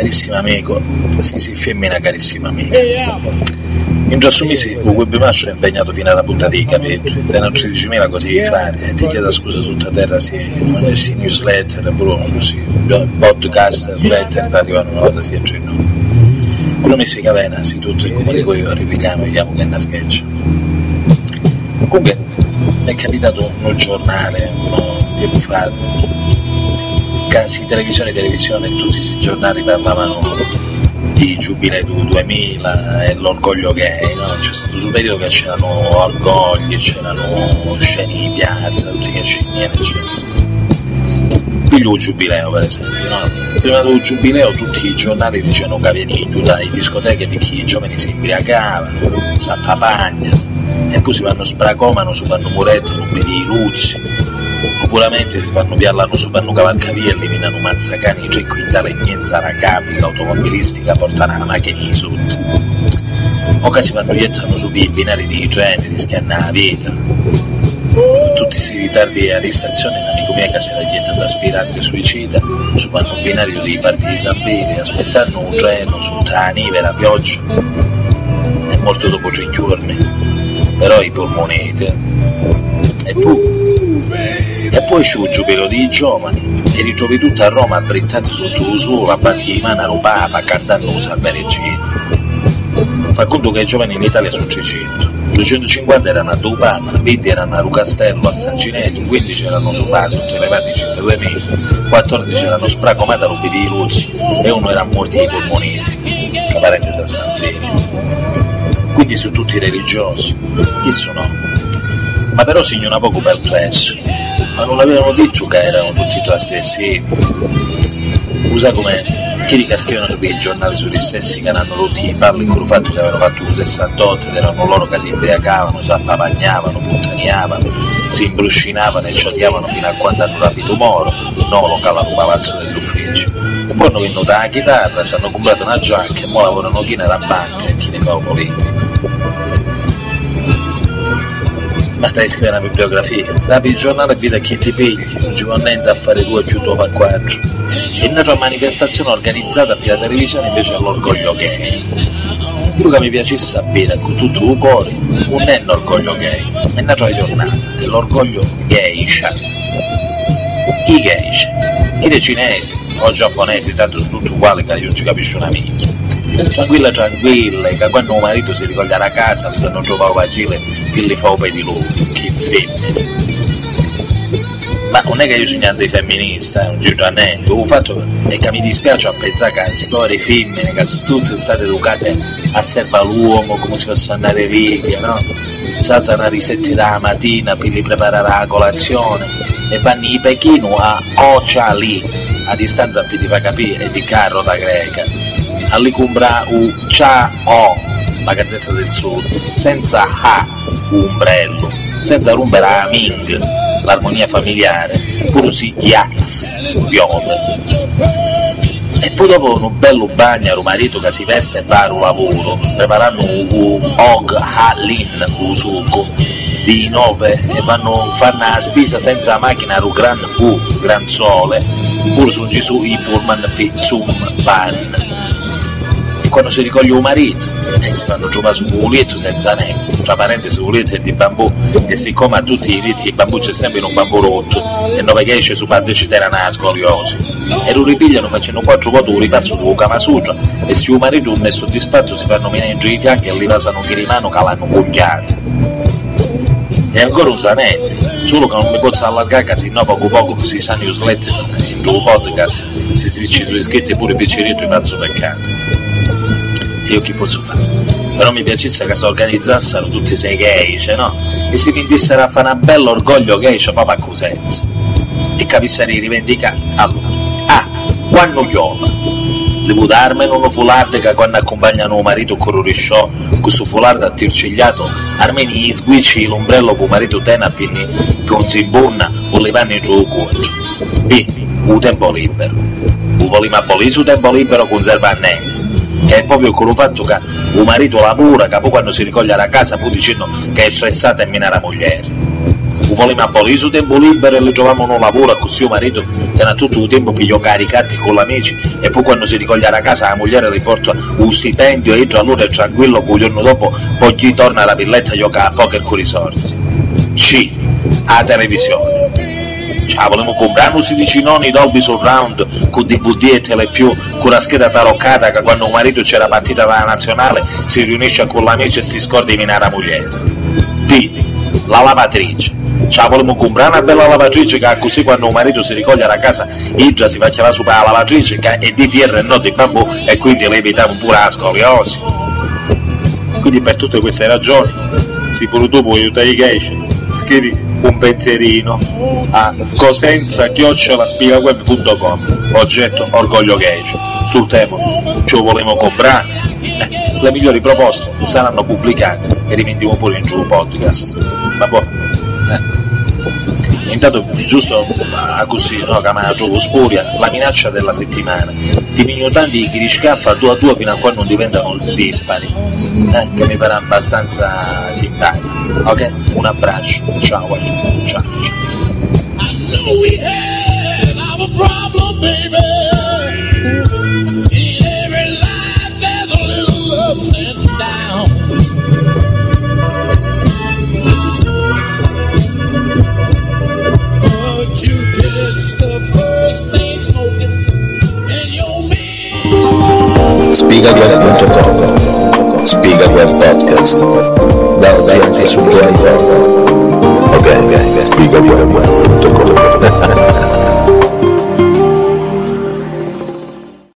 carissimo amico, sì sì, femmina carissimo amico. In già su mesi con quel masso è impegnato fino alla punta dei capelli, te non 13.000 così di fare, e ti chiedo scusa tutta terra, sì, non si newsletter, sì, podcast, letter, ti arrivano una volta sì e no. Quello mesi che avena, sì tutto, e come dico io, ripigliamo, vediamo che è una sketch. Comunque, è capitato un giornale, uno tempo fa, casi televisione, televisione, tutti i giornali parlavano di Giubileo 2000 e l'orgoglio gay, no? c'è stato sul periodo che c'erano orgogli, c'erano scene di piazza, tutti che sceniere, eccetera. Piglio Giubileo per esempio, no? prima del Giubileo tutti i giornali dicevano che venivano dalle discoteche perché i giovani si imbriacavano, si appapagnano, e poi si vanno spracomano, si fanno muretti, non vedi i luzzi, Sicuramente si fanno piallano su fanno cavalcavia, eliminano mazzacani, c'è quintale niente racapica, automobilistica, portano la macchina di sotto. O che si fanno iettano su binari di igiene, rischiano la vita. Tutti questi ritardi a distrazione, un amico mio che si era gettato aspirante suicida, su un binario dei partiti sapere, aspettando un treno su tra la pioggia. È morto dopo tre giorni, però i polmonete. E poi e poi c'è un giubilo di giovani e ritrovi tutto a Roma abbrittati sotto l'usura, batti di mano a papa, cantando un salvereggino. Fa conto che i giovani in Italia sono 300, 250 erano a Dupama, 20 erano a Rucastello, a San Gineto, 15 erano su Paso, elevati 102 metri, 14 erano spracomati a rubi di Luzzi e uno era morto di polmoniti, tra parentesi a San Fini. Quindi su tutti religiosi, chi sono? Ma però segno poco perplesso ma non l'avevano detto che erano tutti trasgressivi. Usa come chi che scrivono sui giornali sugli stessi che hanno rotti i palli con il fatto che avevano fatto un 68 ed erano loro che si imbriacavano, si appavagnavano, puttaniavano, si imbruscinavano e ci odiavano fino a quando hanno rapito Moro, no lo calavano palazzo degli uffici. E poi hanno venuto la chitarra, ci hanno comprato una giacca e ora lavorano chi nella banca e chi nei politico ma stai scrivendo una bibliografia, apri il giornale e vedi che ti pigli, giovannente a fare due più dopo a quattro. E una manifestazione organizzata la televisione invece all'orgoglio gay. Quello che mi piace sapere con tutto il cuore non è l'orgoglio gay, è una giornata, è l'orgoglio geisha. Chi geisha? Chi dei cinesi o giapponesi, tanto sono tutti uguali che io non ci capisco una minchia. Tranquilla tranquilla che quando un marito si ricoglie a casa li non trovare facile che li fa un di loro che femmine ma non è che io sono niente femminista, è un giuramento, il fatto è che mi dispiace a pensare che si povere femmine che sono tutte state educate a serva l'uomo come se fosse andare righe, no? Si alzano a risetti la mattina per gli preparare la colazione. E vanno i pechino a Occiali, a distanza più ti fa capire, è di carro da greca all'Icumbra u Cha O, la Gazzetta del Sud, senza Ha, umbrello, senza rumbera Ming, l'armonia familiare, pure si Yaz, piove. E poi dopo un bello bagno al marito che si veste e va al lavoro, preparando un Og Halin, un succo di nove e vanno a fare una spesa senza macchina al gran U, gran sole, pur su Gesù i Pullman Pizzum Pan quando si ricoglie un marito eh, si fanno giocare su un culetto senza neanche tra parentesi il culetto è di bambù e siccome a tutti i riti il bambù c'è sempre in un bambù rotto e non che esce su parte ci era una scoliosi. E lo ripigliano facendo quattro volte un ripasso di Kamasutra e se un marito non è soddisfatto si fanno menare in giù i fianchi e li passano chi rimano che l'hanno cugliato e ancora un zanetto solo che non mi posso allargare che se no poco poco si sa newsletter in giù podcast si stricci sulle scritte pure piccirito in mazzo peccato io chi posso fare? Però mi piacesse che si organizzassero tutti sei gay, cioè, no? E si vendessero a fare una bella orgoglio gay, cioè a Cosenza. E capissero di rivendicare. Allora, ah, quando chioma, le putarme non lo fularde che quando accompagnano un marito con un risciò, questo fulardo attircigliato, almeno gli sguicci l'ombrello con marito tena pinni con si bonna o le vanno giù il cuore. B, un tempo libero. Un volima abolire su tempo libero conserva niente che è proprio il fatto che il marito lavora, che poi quando si ricoglie alla casa poi dicendo che è stressato e mina la moglie. Volevamo abolire il tempo libero e le trovavamo un lavoro così il marito tenne tutto il tempo per giocare caricati con l'amici e poi quando si ricoglie a casa la moglie le porta un stipendio e allora è tranquillo che il giorno dopo poi gli torna alla villetta a giocare a poker con i sordi. C. A televisione. Cioè, volevamo comprare un 16 nonni Dolby Surround con DVD e telepiù con la scheda taroccata che quando un marito c'era partita dalla nazionale si riunisce con l'amici e si scorda di minare la moglie. D. La lavatrice. Cioè, volevamo comprare una bella lavatrice che così quando un marito si ricoglie alla casa Idra si faccia la super lavatrice che è di fierro e non di bambù e quindi le evitiamo pure la scoliosi. Quindi per tutte queste ragioni, se pure tu puoi aiutare i gay, scrivi un pensierino a cosenza-spiegaweb.com oggetto orgoglio gay sul tema ci volevo comprare eh, le migliori proposte saranno pubblicate e rivendiamo pure in giù podcast ma poi eh. Intanto, giusto a così, no, mi gioco spuria, la minaccia della settimana, ti tanti chi riscaffa 2 a 2 fino a quando non diventano dispari, eh, che mi pare abbastanza simpatico. Ok? Un abbraccio, ciao ciao. ciao. Spigaweb.com Spigaweb Podcast. Da oggi anche su tuo iPhone Ok, ok, Spigaweb